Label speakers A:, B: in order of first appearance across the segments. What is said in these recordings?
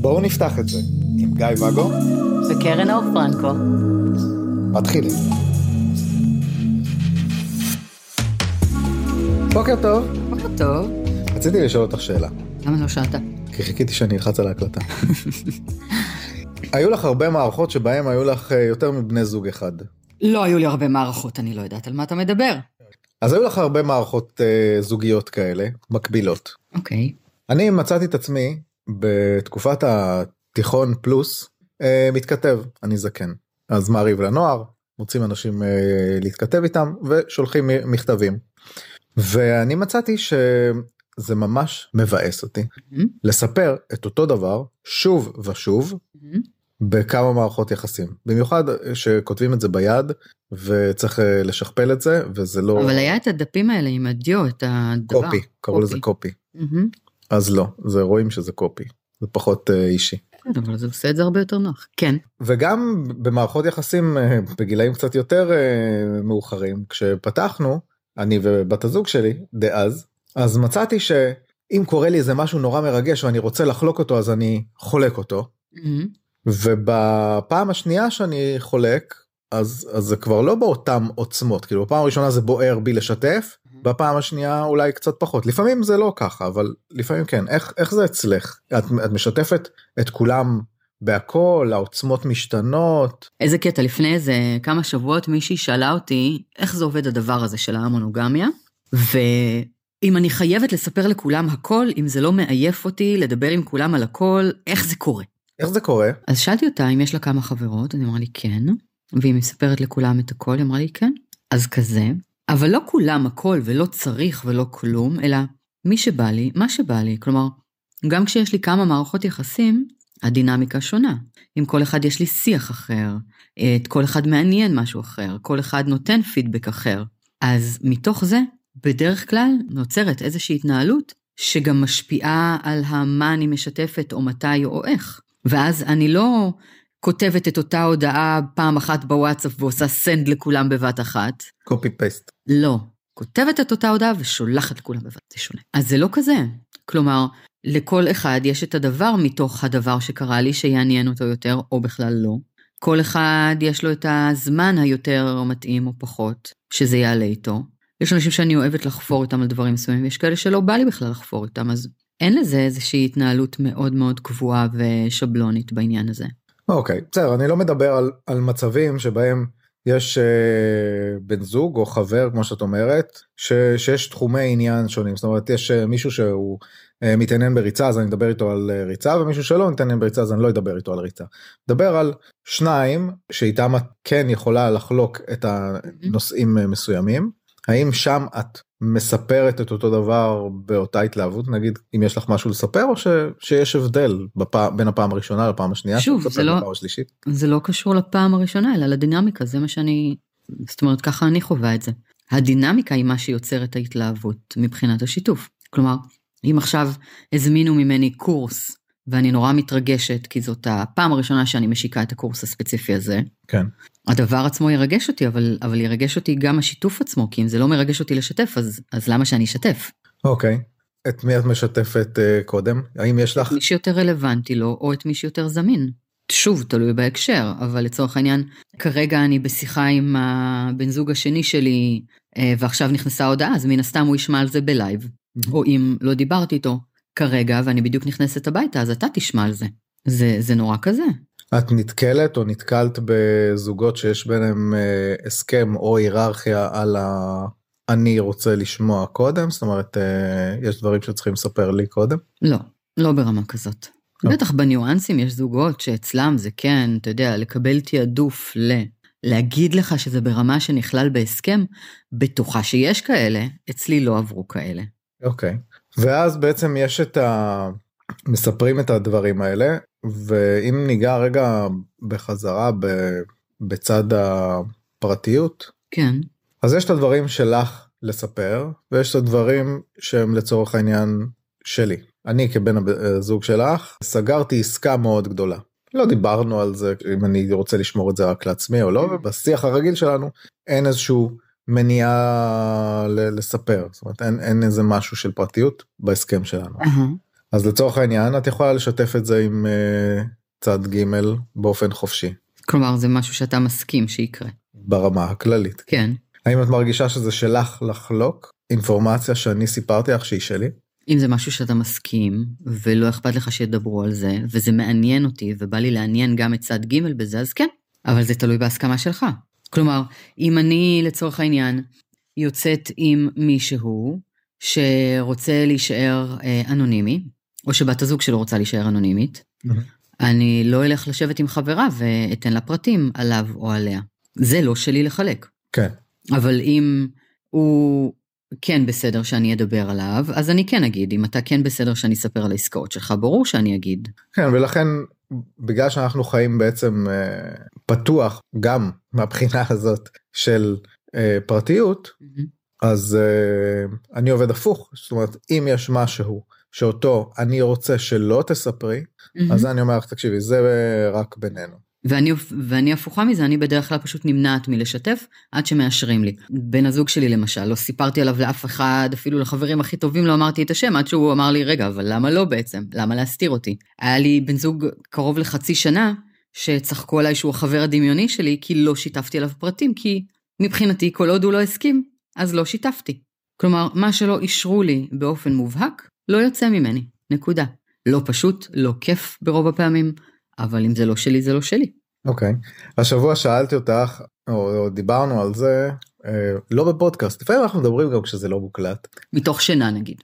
A: בואו נפתח את זה עם גיא ואגו
B: וקרן אור פרנקו.
A: מתחילים. בוקר טוב.
B: בוקר טוב.
A: רציתי לשאול אותך שאלה.
B: למה לא שאלת?
A: כי חיכיתי שאני אלחץ על ההקלטה. היו לך הרבה מערכות שבהם היו לך אה, יותר מבני זוג אחד.
B: לא היו לי הרבה מערכות, אני לא יודעת על מה אתה מדבר.
A: אז היו לך הרבה מערכות uh, זוגיות כאלה, מקבילות.
B: אוקיי.
A: אני מצאתי את עצמי בתקופת התיכון פלוס uh, מתכתב, אני זקן. אז מעריב לנוער, מוצאים אנשים uh, להתכתב איתם ושולחים מכתבים. ואני מצאתי שזה ממש מבאס אותי
B: Mm-hmm.
A: לספר את אותו דבר שוב ושוב
B: Mm-hmm.
A: בכמה מערכות יחסים במיוחד שכותבים את זה ביד וצריך אה, לשכפל את זה וזה לא
B: אבל היה את הדפים האלה עם הדיו, את הדבר.
A: קופי קראו לזה קופי. אז לא זה רואים שזה קופי זה פחות אה, אישי
B: כן, אבל זה עושה את זה הרבה יותר נוח. כן.
A: וגם במערכות יחסים אה, בגילאים קצת יותר מאוחרים כשפתחנו אני ובת הזוג שלי דאז אז מצאתי שאם קורה לי איזה משהו נורא מרגש ואני רוצה לחלוק אותו אז אני חולק אותו. ובפעם השנייה שאני חולק אז אז זה כבר לא באותם עוצמות כאילו בפעם הראשונה זה בוער בי לשתף בפעם השנייה אולי קצת פחות. לפעמים זה לא ככה אבל לפעמים כן. איך איך זה אצלך? את, את משתפת את כולם בהכל העוצמות משתנות?
B: איזה קטע, לפני איזה כמה שבועות מישהי שאלה אותי איך זה עובד הדבר הזה של המונוגמיה, ואם אני חייבת לספר לכולם הכל, אם זה לא מעייף אותי לדבר עם כולם על הכל, איך זה קורה.
A: איך זה קורה?
B: אז שאלתי אותה אם יש לה כמה חברות, אני אמרה לי כן, ואם היא מספרת לכולם את הכל, היא אמרה לי כן. אז כזה, אבל לא כולם הכל ולא צריך ולא כלום, אלא מי שבא לי, מה שבא לי. כלומר, גם כשיש לי כמה מערכות יחסים, הדינמיקה שונה. עם כל אחד יש לי שיח אחר, את כל אחד מעניין משהו אחר, כל אחד נותן פידבק אחר. אז מתוך זה, בדרך כלל נוצרת איזושהי התנהלות שגם משפיעה על מה אני משתפת או מתי או איך. ואז אני לא כותבת את אותה הודעה פעם אחת בוואטסאפ ועושה סנד לכולם בבת אחת.
A: קופי פייסט
B: לא. כותבת את אותה הודעה ושולחת לכולם בבת, זה שונה. אז זה לא כזה. כלומר, לכל אחד יש את הדבר מתוך הדבר שקרה לי שיעניין אותו יותר, או בכלל לא. כל אחד יש לו את הזמן היותר מתאים או פחות, שזה יעלה איתו. יש אנשים שאני אוהבת לחפור איתם על דברים מסוימים, ויש כאלה שלא בא לי בכלל לחפור איתם, אז אין לזה איזושהי התנהלות מאוד מאוד קבועה ושבלונית בעניין הזה.
A: אוקיי בסדר אני לא מדבר על, על מצבים שבהם יש אה, בן זוג או חבר כמו שאת אומרת ש, שיש תחומי עניין שונים זאת אומרת יש אה, מישהו שהוא אה, מתעניין בריצה אז אני אדבר איתו על אה, ריצה ומישהו שלא מתעניין בריצה אז אני לא אדבר איתו על ריצה. מדבר על שניים שאיתם את כן יכולה לחלוק את הנושאים אה, מסוימים האם שם את מספרת את אותו דבר באותה התלהבות נגיד אם יש לך משהו לספר או ש, שיש הבדל בפעם, בין הפעם הראשונה לפעם השנייה
B: שוב, זה לא-. זה לא קשור לפעם הראשונה, אלא לדינמיקה, זה מה שאני... זאת אומרת, ככה אני חווה את זה. הדינמיקה היא מה שיוצר את ההתלהבות מבחינת השיתוף. כלומר, אם עכשיו הזמינו ממני קורס, ואני נורא מתרגשת, כי זאת הפעם הראשונה שאני משיקה את הקורס הספציפי הזה,
A: כן.
B: הדבר עצמו ירגש אותי, אבל, אבל ירגש אותי גם השיתוף עצמו, כי אם זה לא מרגש אותי לשתף, אז, אז למה שאני אשתף?
A: אוקיי. את מי את משתפת uh, קודם? האם יש לך?
B: מי שיותר רלוונטי לו, או את מי שיותר זמין. שוב, תלוי בהקשר, אבל לצורך העניין, כרגע אני בשיחה עם הבן זוג השני שלי, אה, ועכשיו נכנסה הודעה, אז מן הסתם הוא ישמע על זה בלייב. או אם לא דיברתי איתו כרגע, ואני בדיוק נכנסת הביתה, אז אתה תשמע על זה. זה, זה נורא כזה.
A: את נתקלת או נתקלת בזוגות שיש ביניהם uh, הסכם או היררכיה על ה... אני רוצה לשמוע קודם זאת אומרת uh, יש דברים שצריכים לספר לי קודם.
B: לא, לא ברמה כזאת.
A: לא.
B: בטח בניואנסים יש זוגות שאצלם זה כן, אתה יודע, לקבל תעדוף ל... להגיד לך שזה ברמה שנכלל בהסכם, בטוחה שיש כאלה, אצלי לא עברו כאלה.
A: אוקיי. ואז בעצם יש את ה... מספרים את הדברים האלה ואם ניגע רגע בחזרה ב... בצד הפרטיות
B: כן,
A: אז יש את הדברים שלך לספר ויש את הדברים שהם לצורך העניין שלי. אני כבן הזוג שלך סגרתי עסקה מאוד גדולה. לא דיברנו על זה אם אני רוצה לשמור את זה רק לעצמי או לא ובשיח הרגיל שלנו אין איזשהו מניעה לספר, זאת אומרת אין, אין איזה משהו של פרטיות בהסכם שלנו. אז לצורך העניין את יכולה לשתף את זה עם uh, צד ג' באופן חופשי,
B: כלומר זה משהו שאתה מסכים שיקרה.
A: ברמה הכללית.
B: כן.
A: האם את מרגישה שזה שלך לחלוק אינפורמציה שאני סיפרתי לך שהיא שלי?
B: אם זה משהו שאתה מסכים, ולא אכפת לך שידברו על זה, וזה מעניין אותי, ובא לי לעניין גם את צד ג' בזה, אז כן. אבל זה תלוי בהסכמה שלך. כלומר, אם אני, לצורך העניין, יוצאת עם מישהו שרוצה להישאר אה, אנונימי, או שבת הזוג שלו רוצה להישאר אנונימית, אני לא אלך לשבת עם חברה ואתן לה פרטים עליו או עליה. זה לא שלי לחלק.
A: כן.
B: אבל אם הוא כן בסדר שאני אדבר עליו, אז אני כן אגיד. אם אתה כן בסדר שאני אספר על העסקאות שלך, ברור שאני אגיד.
A: כן ולכן בגלל שאנחנו חיים בעצם אה, פתוח גם מהבחינה הזאת של אה, פרטיות אז אה, אני עובד הפוך זאת אומרת אם יש משהו שאותו אני רוצה שלא תספרי אז אני אומר לך תקשיבי זה רק בינינו.
B: ואני, ואני הפוכה מזה, אני בדרך כלל פשוט נמנעת מלשתף עד שמאשרים לי. בן הזוג שלי למשל, לא סיפרתי עליו לאף אחד, אפילו לחברים הכי טובים לא אמרתי את השם, עד שהוא אמר לי, רגע, אבל למה לא בעצם? למה להסתיר אותי? היה לי בן זוג קרוב לחצי שנה, שצחקו עליי שהוא החבר הדמיוני שלי, כי לא שיתפתי עליו פרטים, כי מבחינתי, כל עוד הוא לא הסכים, אז לא שיתפתי. כלומר, מה שלא אישרו לי באופן מובהק, לא יוצא ממני. נקודה. לא פשוט, לא כיף ברוב הפעמים, אבל אם זה לא שלי זה לא שלי.
A: אוקיי. Okay. השבוע שאלתי אותך או, או דיברנו על זה אה, לא בפודקאסט לפעמים אנחנו מדברים גם כשזה לא מוקלט.
B: מתוך שינה נגיד.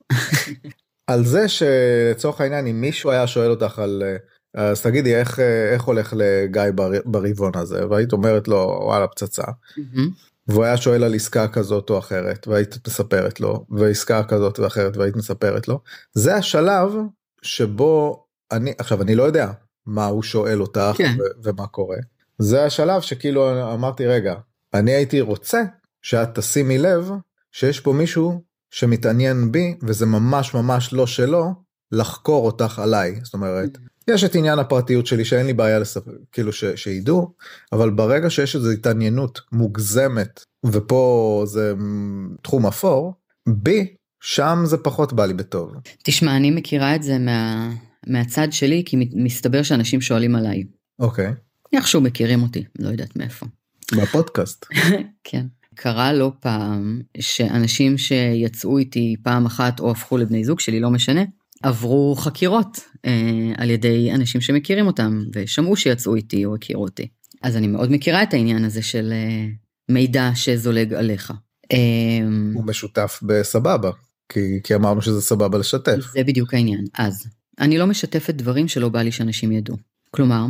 A: על זה שלצורך העניין אם מישהו היה שואל אותך על אה, אז תגידי איך אה, איך הולך לגיא בר, ברבעון הזה והיית אומרת לו וואלה פצצה. Mm-hmm. והוא היה שואל על עסקה כזאת או אחרת והיית מספרת לו ועסקה כזאת ואחרת והיית מספרת לו זה השלב שבו אני עכשיו אני לא יודע מה הוא שואל אותך כן. ו- ומה קורה. זה השלב שכאילו אמרתי רגע אני הייתי רוצה שאת תשימי לב שיש פה מישהו שמתעניין בי וזה ממש ממש לא שלו לחקור אותך עליי זאת אומרת. יש את עניין הפרטיות שלי שאין לי בעיה לספר כאילו ש, שידעו אבל ברגע שיש איזו התעניינות מוגזמת ופה זה תחום אפור בי שם זה פחות בא לי בטוב.
B: תשמע אני מכירה את זה מה... מהצד שלי, כי מסתבר שאנשים שואלים עליי.
A: אוקיי.
B: איכשהו מכירים אותי, לא יודעת מאיפה.
A: בפודקאסט.
B: כן. קרה לא פעם שאנשים שיצאו איתי פעם אחת או הפכו לבני זוג שלי, לא משנה, עברו חקירות אה, על ידי אנשים שמכירים אותם ושמעו שיצאו איתי או הכירו אותי. אז אני מאוד מכירה את העניין הזה של אה, מידע שזולג עליך.
A: אה, הוא משותף בסבבה, כי, כי אמרנו שזה סבבה לשתף.
B: זה בדיוק העניין. אז אני לא משתפת דברים שלא בא לי שאנשים ידעו. כלומר,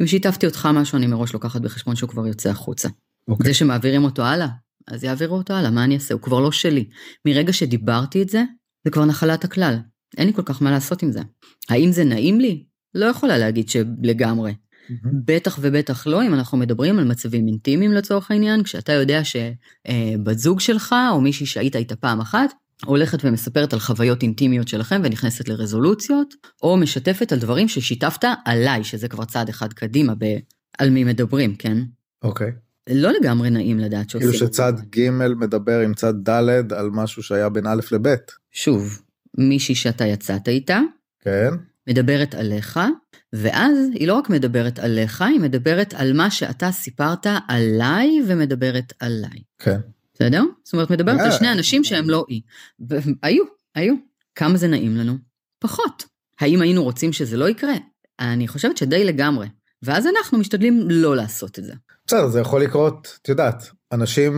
B: אם שיתפתי אותך משהו, אני מראש לוקחת בחשבון שהוא כבר יוצא החוצה. Okay. אוקיי. זה שמעבירים אותו הלאה, אז יעבירו אותו הלאה, מה אני אעשה? הוא כבר לא שלי. מרגע שדיברתי את זה, זה כבר נחלת הכלל. אין לי כל כך מה לעשות עם זה. האם זה נעים לי? לא יכולה להגיד שלגמרי. Mm-hmm. בטח ובטח לא אם אנחנו מדברים על מצבים אינטימיים לצורך העניין, כשאתה יודע שבת זוג שלך או מישהי שהיית איתה פעם אחת, הולכת ומספרת על חוויות אינטימיות שלכם ונכנסת לרזולוציות, או משתפת על דברים ששיתפת עליי, שזה כבר צעד אחד קדימה ב... על מי מדברים, כן?
A: אוקיי. Okay.
B: לא לגמרי נעים לדעת
A: שעושים. כאילו שצד ג' מדבר עם צד ד' על משהו שהיה בין א' לב'.
B: שוב, מישהי שאתה יצאת איתה.
A: כן.
B: מדברת עליך, ואז היא לא רק מדברת עליך, היא מדברת על מה שאתה סיפרת עליי ומדברת עליי.
A: כן.
B: בסדר? זאת אומרת, מדברת על שני אנשים שהם לא אי. היו, היו. כמה זה נעים לנו? פחות. האם היינו רוצים שזה לא יקרה? אני חושבת שדי לגמרי. ואז אנחנו משתדלים לא לעשות את זה.
A: בסדר, זה יכול לקרות, את יודעת, אנשים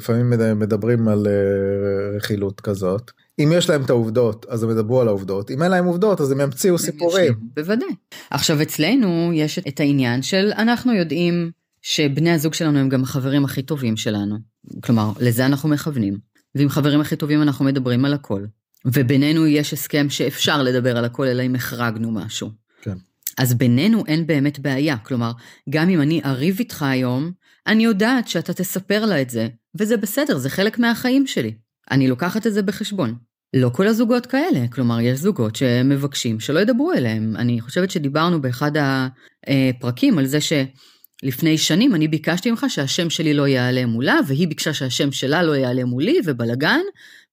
A: לפעמים מדברים על אה, רכילות כזאת. אם יש להם את העובדות אז הם ידברו על העובדות אם אין להם עובדות אז הם ימציאו סיפורים.
B: בוודאי. עכשיו אצלנו יש את העניין של אנחנו יודעים שבני הזוג שלנו הם גם החברים הכי טובים שלנו. כלומר, לזה אנחנו מכוונים. ועם חברים הכי טובים אנחנו מדברים על הכל. ובינינו יש הסכם שאפשר לדבר על הכל, אלא אם החרגנו משהו.
A: כן.
B: אז בינינו אין באמת בעיה. כלומר, גם אם אני אריב איתך היום, אני יודעת שאתה תספר לה את זה, וזה בסדר, זה חלק מהחיים שלי. אני לוקחת את זה בחשבון. לא כל הזוגות כאלה, כלומר יש זוגות שמבקשים שלא ידברו אליהם. אני חושבת שדיברנו באחד הפרקים על זה ש... לפני שנים אני ביקשתי ממך שהשם שלי לא יעלה מולה, והיא ביקשה שהשם שלה לא יעלה מולי, ובלאגן,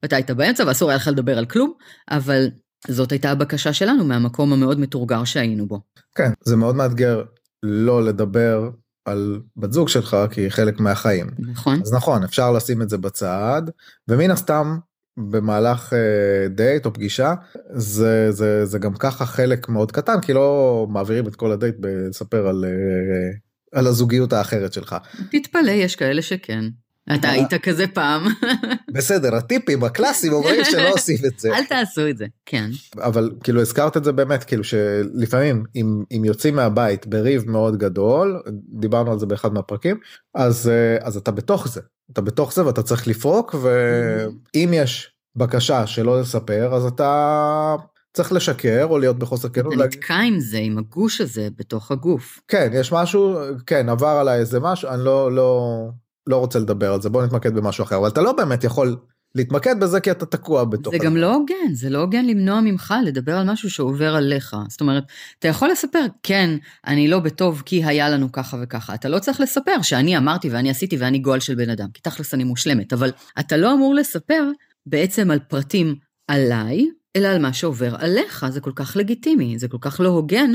B: ואתה היית באמצע ואסור היה לך לדבר על כלום, אבל זאת הייתה הבקשה שלנו מהמקום המאוד מתורגר שהיינו בו.
A: כן, זה מאוד מאתגר לא לדבר על בת זוג שלך כי היא חלק מהחיים.
B: נכון.
A: אז נכון, אפשר לשים את זה בצד, ומן הסתם במהלך אה, דייט או פגישה זה זה זה גם ככה חלק מאוד קטן כי לא מעבירים את כל הדייט בלספר על אה, על הזוגיות האחרת שלך.
B: תתפלא יש כאלה שכן. אתה היית כזה פעם.
A: בסדר הטיפים הקלאסיים אומרים שלא עושים את זה.
B: אל תעשו את זה. כן.
A: אבל כאילו הזכרת את זה באמת כאילו שלפעמים אם אם יוצאים מהבית בריב מאוד גדול דיברנו על זה באחד מהפרקים אז אה, אז אתה בתוך זה אתה בתוך זה ואתה צריך לפרוק ואם יש בקשה שלא לספר אז אתה צריך לשקר או להיות בחוסר כנות.
B: אתה נתקע עם זה עם הגוש הזה בתוך הגוף.
A: כן יש משהו כן עבר עליי איזה משהו אני לא לא לא רוצה לדבר על זה בוא נתמקד במשהו אחר אבל אתה לא באמת יכול להתמקד בזה כי אתה תקוע בתוך
B: זה גם לא הוגן זה לא הוגן למנוע ממך לדבר על משהו שעובר עליך. זאת אומרת אתה יכול לספר כן אני לא בטוב כי היה לנו ככה וככה. אתה לא צריך לספר שאני אמרתי ואני עשיתי ואני גועל של בן אדם כי תכלס אני מושלמת אבל אתה לא אמור לספר בעצם על פרטים עליי אלא על מה שעובר עליך. זה כל כך לגיטימי זה כל כך לא הוגן.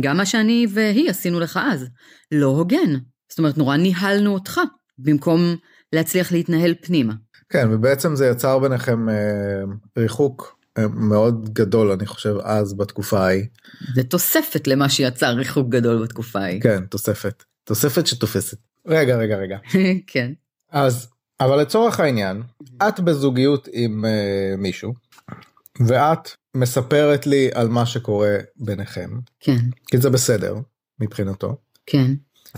B: גם מה שאני והיא עשינו לך אז לא הוגן. זאת אומרת נורא ניהלנו אותך במקום להצליח להתנהל פנימה.
A: כן ובעצם זה יצר ביניכם אה, ריחוק אה, מאוד גדול אני חושב אז בתקופה ההיא.
B: זה תוספת למה שיצר ריחוק גדול בתקופה ההיא.
A: כן תוספת תוספת שתופסת. רגע רגע רגע.
B: כן.
A: אז אבל לצורך העניין את בזוגיות עם אה, מישהו ואת מספרת לי על מה שקורה ביניכם.
B: כן.
A: כי זה בסדר מבחינתו.
B: כן.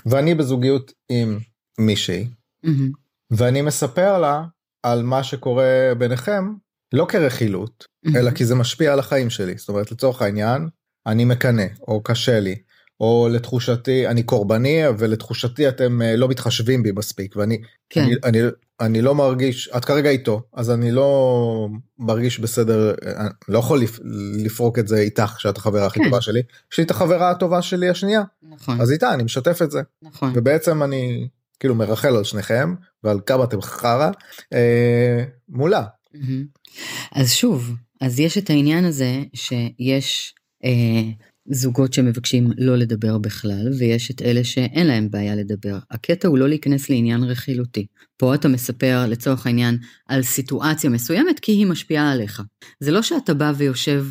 A: ואני בזוגיות עם מישהי
B: Mm-hmm.
A: ואני מספר לה על מה שקורה ביניכם לא כרכילות
B: Mm-hmm.
A: אלא כי זה משפיע על החיים שלי זאת אומרת לצורך העניין אני מקנא או קשה לי או לתחושתי אני קורבני ולתחושתי אתם אה, לא מתחשבים בי מספיק ואני
B: כן.
A: אני, אני, אני לא מרגיש את כרגע איתו אז אני לא מרגיש בסדר אני לא יכול לפ, לפרוק את זה איתך שאת החברה הכי
B: כן.
A: טובה שלי יש לי את החברה הטובה שלי השנייה
B: נכון.
A: אז איתה אני משתף את זה
B: נכון.
A: ובעצם אני כאילו מרחל על שניכם ועל כמה אתם חרא אה, מולה.
B: מהמם. אז שוב, אז יש את העניין הזה שיש אה, זוגות שמבקשים לא לדבר בכלל, ויש את אלה שאין להם בעיה לדבר. הקטע הוא לא להיכנס לעניין רכילותי. פה אתה מספר לצורך העניין על סיטואציה מסוימת כי היא משפיעה עליך. זה לא שאתה בא ויושב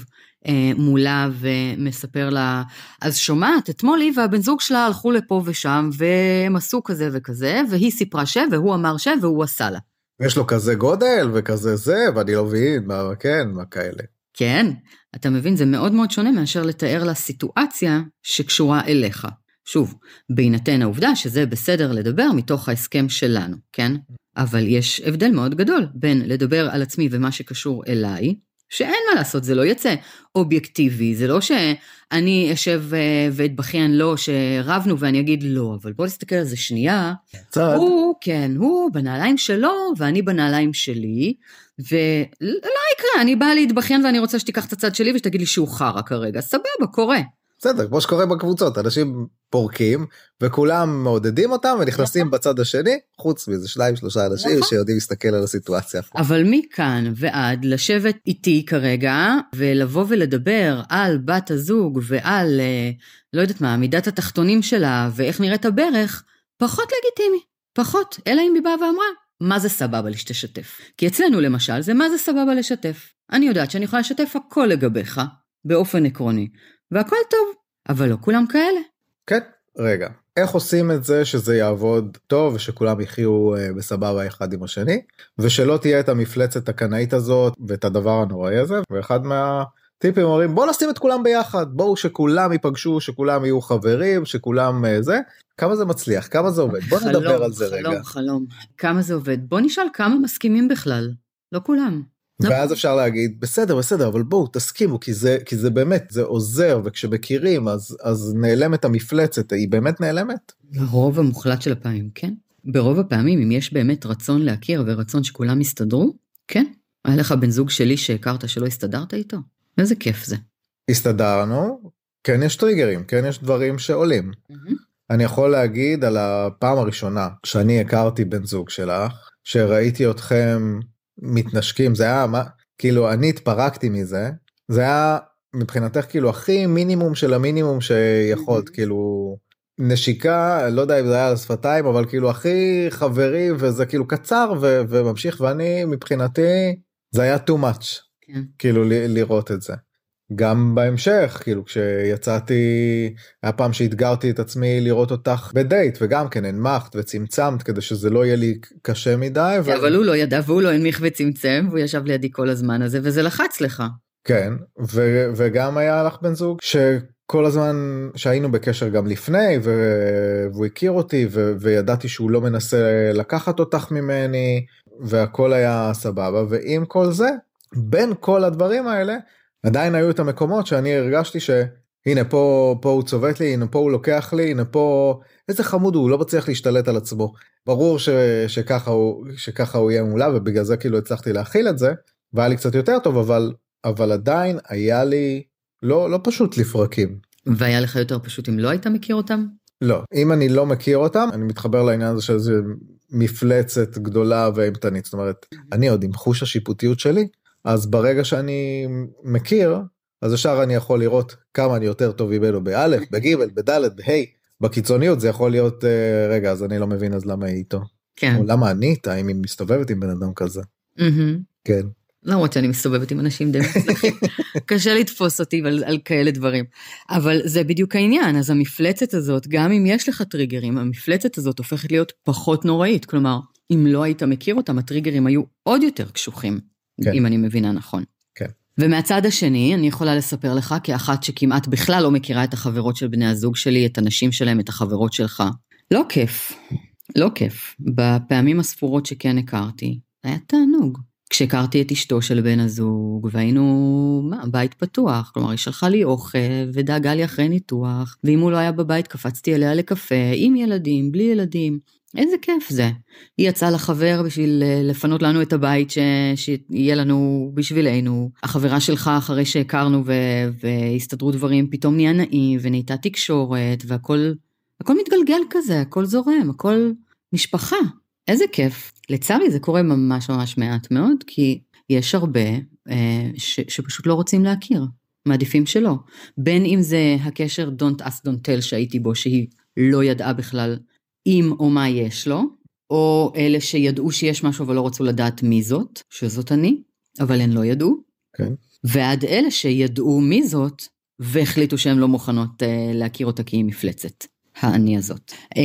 B: מולה ומספר לה, אז שומעת, אתמול היא והבן זוג שלה הלכו לפה ושם, והם עשו כזה וכזה, והיא סיפרה ש, והוא אמר ש, והוא עשה לה.
A: יש לו כזה גודל וכזה זה ואני לא מבין מה כן מה כאלה.
B: כן, אתה מבין, זה מאוד מאוד שונה מאשר לתאר לה סיטואציה שקשורה אליך. שוב, בהינתן העובדה שזה בסדר לדבר מתוך ההסכם שלנו, כן? אבל יש הבדל מאוד גדול בין לדבר על עצמי ומה שקשור אליי, שאין מה לעשות, זה לא יצא אובייקטיבי, זה לא שאני אשב אה, ואתבכיין לו שרבנו ואני אגיד לא, אבל בוא נסתכל על זה שנייה,
A: צד.
B: הוא, כן, הוא בנעליים שלו ואני בנעליים שלי, ולא יקרה, אני באה להתבכיין ואני רוצה שתיקח את הצד שלי ושתגיד לי שהוא חרא כרגע, סבבה, קורה.
A: בסדר כמו שקורה בקבוצות אנשים פורקים וכולם מעודדים אותם ונכנסים
B: נכון.
A: בצד השני חוץ מזה שניים שלושה אנשים
B: נכון.
A: שיודעים להסתכל על הסיטואציה.
B: אבל מכאן ועד לשבת איתי כרגע ולבוא ולדבר על בת הזוג ועל, אה, לא יודעת מה, מידת התחתונים שלה ואיך נראית הברך, פחות לגיטימי, פחות. אלא אם היא באה ואמרה, מה זה סבבה שתשתף? כי אצלנו למשל זה מה זה סבבה לשתף. אני יודעת שאני יכולה לשתף הכל לגביך, באופן עקרוני, והכל טוב, אבל לא כולם כאלה.
A: כן רגע איך עושים את זה שזה יעבוד טוב ושכולם יחיו אה, בסבבה אחד עם השני ושלא תהיה את המפלצת הקנאית הזאת ואת הדבר הנוראי הזה ואחד מהטיפים אומרים בוא נשים את כולם ביחד בואו שכולם ייפגשו שכולם יהיו חברים שכולם אה, זה כמה זה מצליח כמה זה עובד בוא נדבר על זה
B: חלום,
A: רגע
B: חלום, חלום. כמה זה עובד? בוא נשאל כמה מסכימים בכלל. לא כולם.
A: ואז אפשר להגיד בסדר בסדר אבל בואו תסכימו כי זה כי זה באמת זה עוזר וכשמכירים אז אז נעלמת המפלצת היא באמת נעלמת.
B: ברוב המוחלט של הפעמים, כן. ברוב הפעמים, אם יש באמת רצון להכיר ורצון שכולם יסתדרו, כן. היה לך בן זוג שלי שהכרת שלא הסתדרת איתו? איזה כיף זה.
A: הסתדרנו כן יש טריגרים כן יש דברים שעולים אני יכול להגיד על הפעם הראשונה שאני הכרתי בן זוג שלך, שראיתי אתכם מתנשקים, זה היה, מה, כאילו אני התפרקתי מזה, זה היה מבחינתך כאילו הכי מינימום של המינימום שיכולת, כאילו נשיקה, לא יודע אם זה היה על השפתיים, אבל כאילו הכי חברי וזה כאילו קצר ו- וממשיך ואני מבחינתי זה היה too much, כן. כאילו ל- לראות את זה. גם בהמשך כאילו כשיצאתי היה פעם שאתגרתי את עצמי לראות אותך בדייט וגם כן הנמכת וצמצמת כדי שזה לא יהיה לי קשה מדי.
B: ו... אבל הוא לא ידע והוא לא הנמיך וצמצם והוא ישב לידי כל הזמן הזה וזה לחץ לך.
A: כן ו- וגם היה לך בן זוג שכל הזמן שהיינו בקשר גם לפני ו- והוא הכיר אותי ו- וידעתי שהוא לא מנסה לקחת אותך ממני והכל היה סבבה ועם כל זה בין כל הדברים האלה עדיין היו את המקומות שאני הרגשתי שהנה פה פה הוא צובט לי הנה פה הוא לוקח לי הנה פה איזה חמוד הוא, לא מצליח להשתלט על עצמו ברור ש, שככה הוא שככה הוא יהיה מולה ובגלל זה כאילו הצלחתי להכיל את זה והיה לי קצת יותר טוב אבל אבל עדיין היה לי לא לא פשוט לפרקים.
B: והיה לך יותר פשוט אם לא היית מכיר אותם?
A: לא אם אני לא מכיר אותם אני מתחבר לעניין הזה שזה מפלצת גדולה ואימתנית זאת אומרת אני עוד עם חוש השיפוטיות שלי אז ברגע שאני מכיר אז ישר אני יכול לראות כמה אני יותר טוב ממנו באלף בגימל בדלת בה' בקיצוניות זה יכול להיות אה, רגע אז אני לא מבין אז למה היא איתו.
B: כן.
A: או למה אני איתה אם היא מסתובבת עם בן אדם כזה. כן.
B: למרות שאני מסתובבת עם אנשים די מצליחים, קשה לתפוס אותי על, על כאלה דברים. אבל זה בדיוק העניין, אז המפלצת הזאת, גם אם יש לך טריגרים, המפלצת הזאת הופכת להיות פחות נוראית. כלומר, אם לא היית מכיר אותם, הטריגרים היו עוד יותר קשוחים. כן. אם אני מבינה נכון.
A: כן.
B: ומהצד השני, אני יכולה לספר לך, כאחת שכמעט בכלל לא מכירה את החברות של בני הזוג שלי, את הנשים שלהם, את החברות שלך. לא כיף, לא כיף. בפעמים הספורות שכן הכרתי, היה תענוג. כשהכרתי את אשתו של בן הזוג, והיינו, מה, בית פתוח, כלומר היא שלחה לי אוכל ודאגה לי אחרי ניתוח, ואם הוא לא היה בבית קפצתי אליה לקפה, עם ילדים, בלי ילדים. איזה כיף זה. היא יצאה לחבר בשביל אה, לפנות לנו את הבית ש... שיהיה לנו בשבילנו. החברה שלך אחרי שהכרנו ו... והסתדרו דברים פתאום נהיה נעים ונהייתה תקשורת והכל הכל מתגלגל כזה, הכל זורם, הכל משפחה. איזה כיף. לצערי זה קורה ממש ממש מעט מאוד כי יש הרבה אה, ש... שפשוט לא רוצים להכיר. מעדיפים שלא. בין אם זה הקשר Don't ask don't tell שהייתי בו שהיא לא ידעה בכלל אם או מה יש לו, או אלה שידעו שיש משהו אבל לא רצו לדעת מי זאת, שזאת אני, אבל הן לא ידעו.
A: כן.
B: ועד אלה שידעו מי זאת, והחליטו שהן לא מוכנות uh, להכיר אותה כי היא מפלצת. האני הזאת. Uh,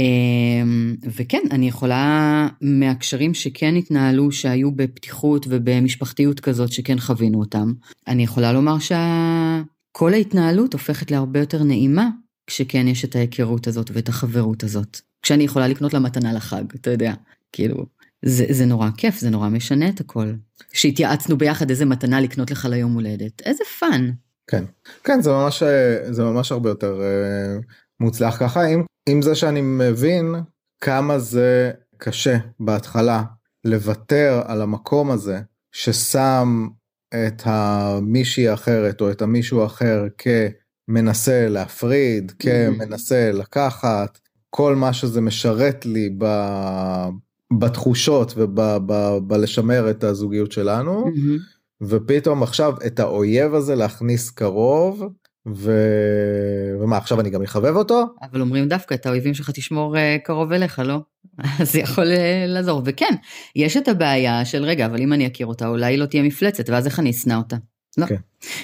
B: וכן, אני יכולה מהקשרים שכן התנהלו, שהיו בפתיחות ובמשפחתיות כזאת שכן חווינו אותם, אני יכולה לומר שכל ההתנהלות הופכת להרבה יותר נעימה, כשכן יש את ההיכרות הזאת ואת החברות הזאת. כשאני יכולה לקנות לה מתנה לחג, אתה יודע, כאילו, זה, זה נורא כיף, זה נורא משנה את הכל. שהתייעצנו ביחד איזה מתנה לקנות לך ליום הולדת, איזה fun.
A: כן, כן, זה ממש, זה ממש הרבה יותר אה, מוצלח ככה, עם, עם זה שאני מבין כמה זה קשה בהתחלה לוותר על המקום הזה ששם את המישהי האחרת או את המישהו האחר כמנסה להפריד, כמנסה לקחת, כל מה שזה משרת לי ב... בתחושות ובלשמר את הזוגיות שלנו mm-hmm. ופתאום עכשיו את האויב הזה להכניס קרוב ו... ומה עכשיו אני גם אחבב אותו
B: אבל אומרים דווקא את האויבים שלך תשמור uh, קרוב אליך לא זה יכול uh, לעזור וכן יש את הבעיה של רגע אבל אם אני אכיר אותה אולי היא לא תהיה מפלצת ואז איך אני אשנא אותה. לא. כן.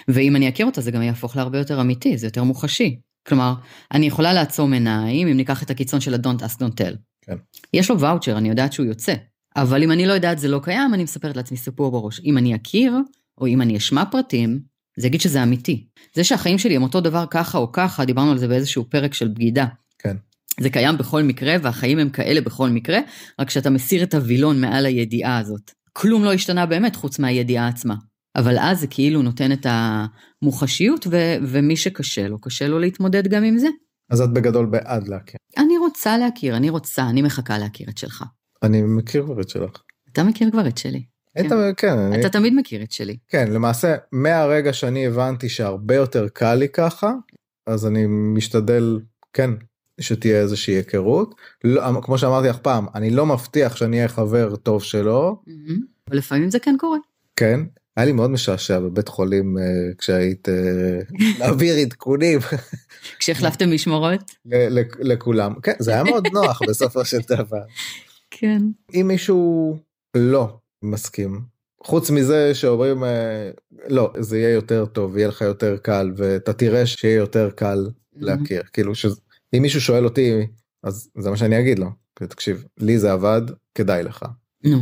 B: ואם אני אכיר אותה זה גם יהפוך להרבה יותר אמיתי זה יותר מוחשי כלומר, אני יכולה לעצום עיניים אם ניקח את הקיצון של ה-Don't ask don't tell.
A: כן.
B: יש לו ואוצ'ר, אני יודעת שהוא יוצא. אבל אם אני לא יודעת זה לא קיים, אני מספרת לעצמי סיפור בראש. אם אני אכיר, או אם אני אשמע פרטים, זה יגיד שזה אמיתי. זה שהחיים שלי הם אותו דבר ככה או ככה, דיברנו על זה באיזשהו פרק של בגידה.
A: כן.
B: זה קיים בכל מקרה, והחיים הם כאלה בכל מקרה, רק שאתה מסיר את הווילון מעל הידיעה הזאת. כלום לא השתנה באמת חוץ מהידיעה עצמה. אבל אז זה כאילו נותן את המוחשיות, ו- ומי שקשה לו, קשה לו להתמודד גם עם זה.
A: אז את בגדול בעד להכיר.
B: אני רוצה להכיר, אני רוצה, אני מחכה להכיר את שלך.
A: אני מכיר כבר את שלך.
B: אתה מכיר כבר את שלי.
A: כן. אתה, כן,
B: אתה אני... תמיד מכיר את שלי.
A: כן, למעשה, מהרגע שאני הבנתי שהרבה יותר קל לי ככה, אז אני משתדל, כן, שתהיה איזושהי היכרות. לא, כמו שאמרתי לך פעם, אני לא מבטיח שאני אהיה חבר טוב שלו.
B: אבל לפעמים זה כן קורה.
A: כן, היה לי מאוד משעשע בבית חולים uh, כשהיית להעביר עדכונים.
B: כשהחלפתם משמרות?
A: לכולם. כן, זה היה מאוד נוח בסופו של דבר.
B: כן.
A: אם מישהו לא מסכים, חוץ מזה שאומרים אה, לא, זה יהיה יותר טוב, יהיה לך יותר קל, ואתה תראה שיהיה יותר קל להכיר. כאילו שאם מישהו שואל אותי, אז זה מה שאני אגיד לו. תקשיב, לי זה עבד, כדאי לך.
B: נו.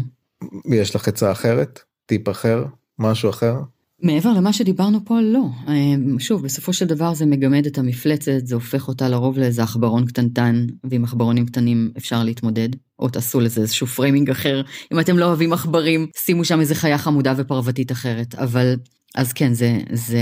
A: יש לך עצה אחרת? טיפ אחר? משהו אחר?
B: מעבר למה שדיברנו פה, לא. אה, שוב, בסופו של דבר זה מגמד את המפלצת, זה הופך אותה לרוב לאיזה עכברון קטנטן, ועם עכברונים קטנים אפשר להתמודד. או תעשו לזה איזשהו framing אחר. אם אתם לא אוהבים עכברים, שימו שם איזה חיה חמודה ופרוותית אחרת. אבל, אז כן, זה, זה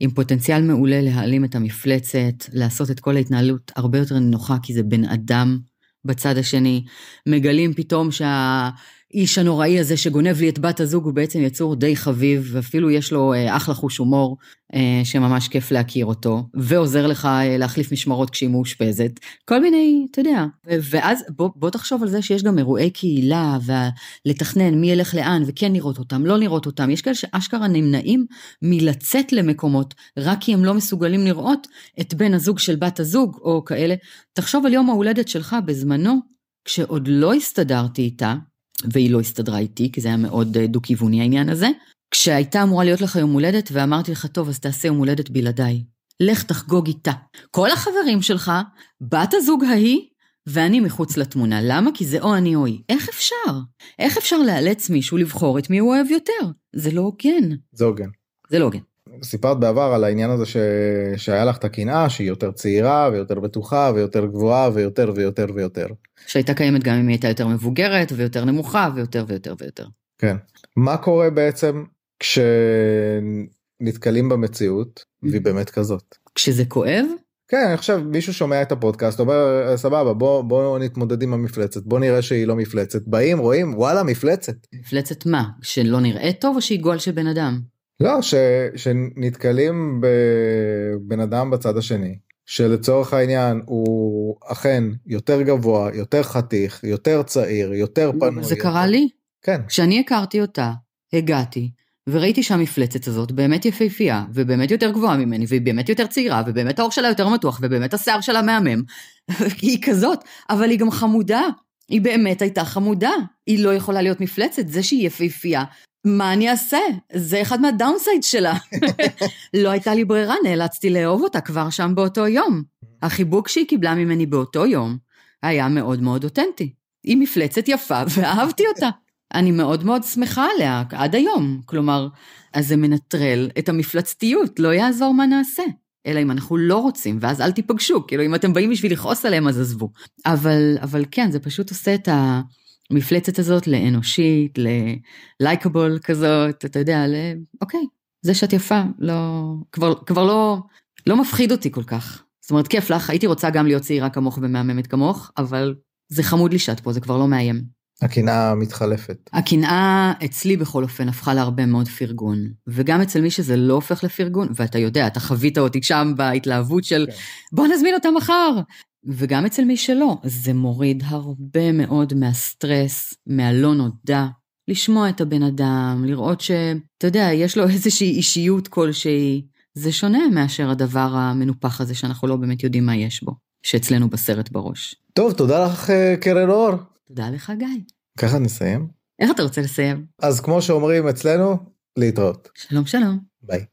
B: עם פוטנציאל מעולה להעלים את המפלצת, לעשות את כל ההתנהלות הרבה יותר נוחה, כי זה בן אדם בצד השני. מגלים פתאום שה... האיש הנוראי הזה שגונב לי את בת הזוג הוא בעצם יצור די חביב, ואפילו יש לו אה, אחלה חוש הומור, אה, שממש כיף להכיר אותו, ועוזר לך אה, להחליף משמרות כשהיא מאושפזת. כל מיני, אתה יודע. ואז בוא, בוא תחשוב על זה שיש גם אירועי קהילה, ולתכנן מי ילך לאן, וכן לראות אותם, לא לראות אותם. יש כאלה שאשכרה נמנעים מלצאת למקומות, רק כי הם לא מסוגלים לראות את בן הזוג של בת הזוג, או כאלה. תחשוב על יום ההולדת שלך בזמנו, כשעוד לא הסתדרתי איתה, והיא לא הסתדרה איתי, כי זה היה מאוד אה, דו-כיווני העניין הזה. כשהייתה אמורה להיות לך יום הולדת, ואמרתי לך, טוב, אז תעשה יום הולדת בלעדיי. לך תחגוג איתה. כל החברים שלך, בת הזוג ההיא, ואני מחוץ לתמונה. למה? כי זה או אני או היא. איך אפשר? איך אפשר לאלץ מישהו לבחור את מי הוא אוהב יותר? זה לא הוגן.
A: זה הוגן.
B: זה לא הוגן.
A: סיפרת בעבר על העניין הזה ש... שהיה לך את הקנאה שהיא יותר צעירה ויותר בטוחה ויותר גבוהה ויותר ויותר ויותר.
B: שהייתה קיימת גם אם היא הייתה יותר מבוגרת ויותר נמוכה ויותר ויותר ויותר.
A: כן. מה קורה בעצם כשנתקלים במציאות והיא באמת כזאת?
B: כשזה כואב?
A: כן, אני חושב מישהו שומע את הפודקאסט אומר סבבה בוא בוא נתמודד עם המפלצת בוא נראה שהיא לא מפלצת באים רואים וואלה מפלצת.
B: מפלצת מה? שלא נראה טוב או שהיא גועל של בן אדם?
A: לא, ש, שנתקלים בבן אדם בצד השני, שלצורך העניין הוא אכן יותר גבוה, יותר חתיך, יותר צעיר, יותר פנוי.
B: זה קרה לי.
A: כן.
B: כשאני הכרתי אותה, הגעתי, וראיתי שהמפלצת הזאת באמת יפהפייה, ובאמת יותר גבוהה ממני, והיא באמת יותר צעירה, ובאמת האור שלה יותר מתוח, ובאמת השיער שלה מהמם. היא כזאת, אבל היא גם חמודה. היא באמת הייתה חמודה. היא לא יכולה להיות מפלצת, זה שהיא יפהפייה, מה אני אעשה? זה אחד מהדאונסייד שלה. לא הייתה לי ברירה, נאלצתי לאהוב אותה כבר שם באותו יום. החיבוק שהיא קיבלה ממני באותו יום היה מאוד מאוד אותנטי. היא מפלצת יפה ואהבתי אותה. אני מאוד מאוד שמחה עליה עד היום. כלומר, אז זה מנטרל את המפלצתיות, לא יעזור מה נעשה. אלא אם אנחנו לא רוצים, ואז אל תיפגשו, כאילו אם אתם באים בשביל לכעוס עליהם אז עזבו. אבל, אבל כן, זה פשוט עושה את ה... המפלצת הזאת לאנושית, ללייקable כזאת, אתה יודע, ל... אוקיי, זה שאת יפה, לא, כבר, כבר לא, לא מפחיד אותי כל כך. זאת אומרת, כיף לך, הייתי רוצה גם להיות צעירה כמוך ומהממת כמוך, אבל זה חמוד לי שאת פה, זה כבר לא מאיים.
A: הקנאה מתחלפת.
B: הקנאה אצלי בכל אופן הפכה להרבה מאוד פרגון. וגם אצל מי שזה לא הופך לפרגון, ואתה יודע, אתה חווית אותי שם בהתלהבות של כן. בוא נזמין אותה מחר. וגם אצל מי שלא, זה מוריד הרבה מאוד מהסטרס, מהלא נודע. לשמוע את הבן אדם, לראות שאתה יודע, יש לו איזושהי אישיות כלשהי. זה שונה מאשר הדבר המנופח הזה שאנחנו לא באמת יודעים מה יש בו, שאצלנו בסרט בראש.
A: טוב, תודה לך אה, קרן אור.
B: תודה לך גיא.
A: ככה נסיים?
B: איך אתה רוצה לסיים?
A: אז כמו שאומרים אצלנו, להתראות.
B: שלום שלום.
A: ביי.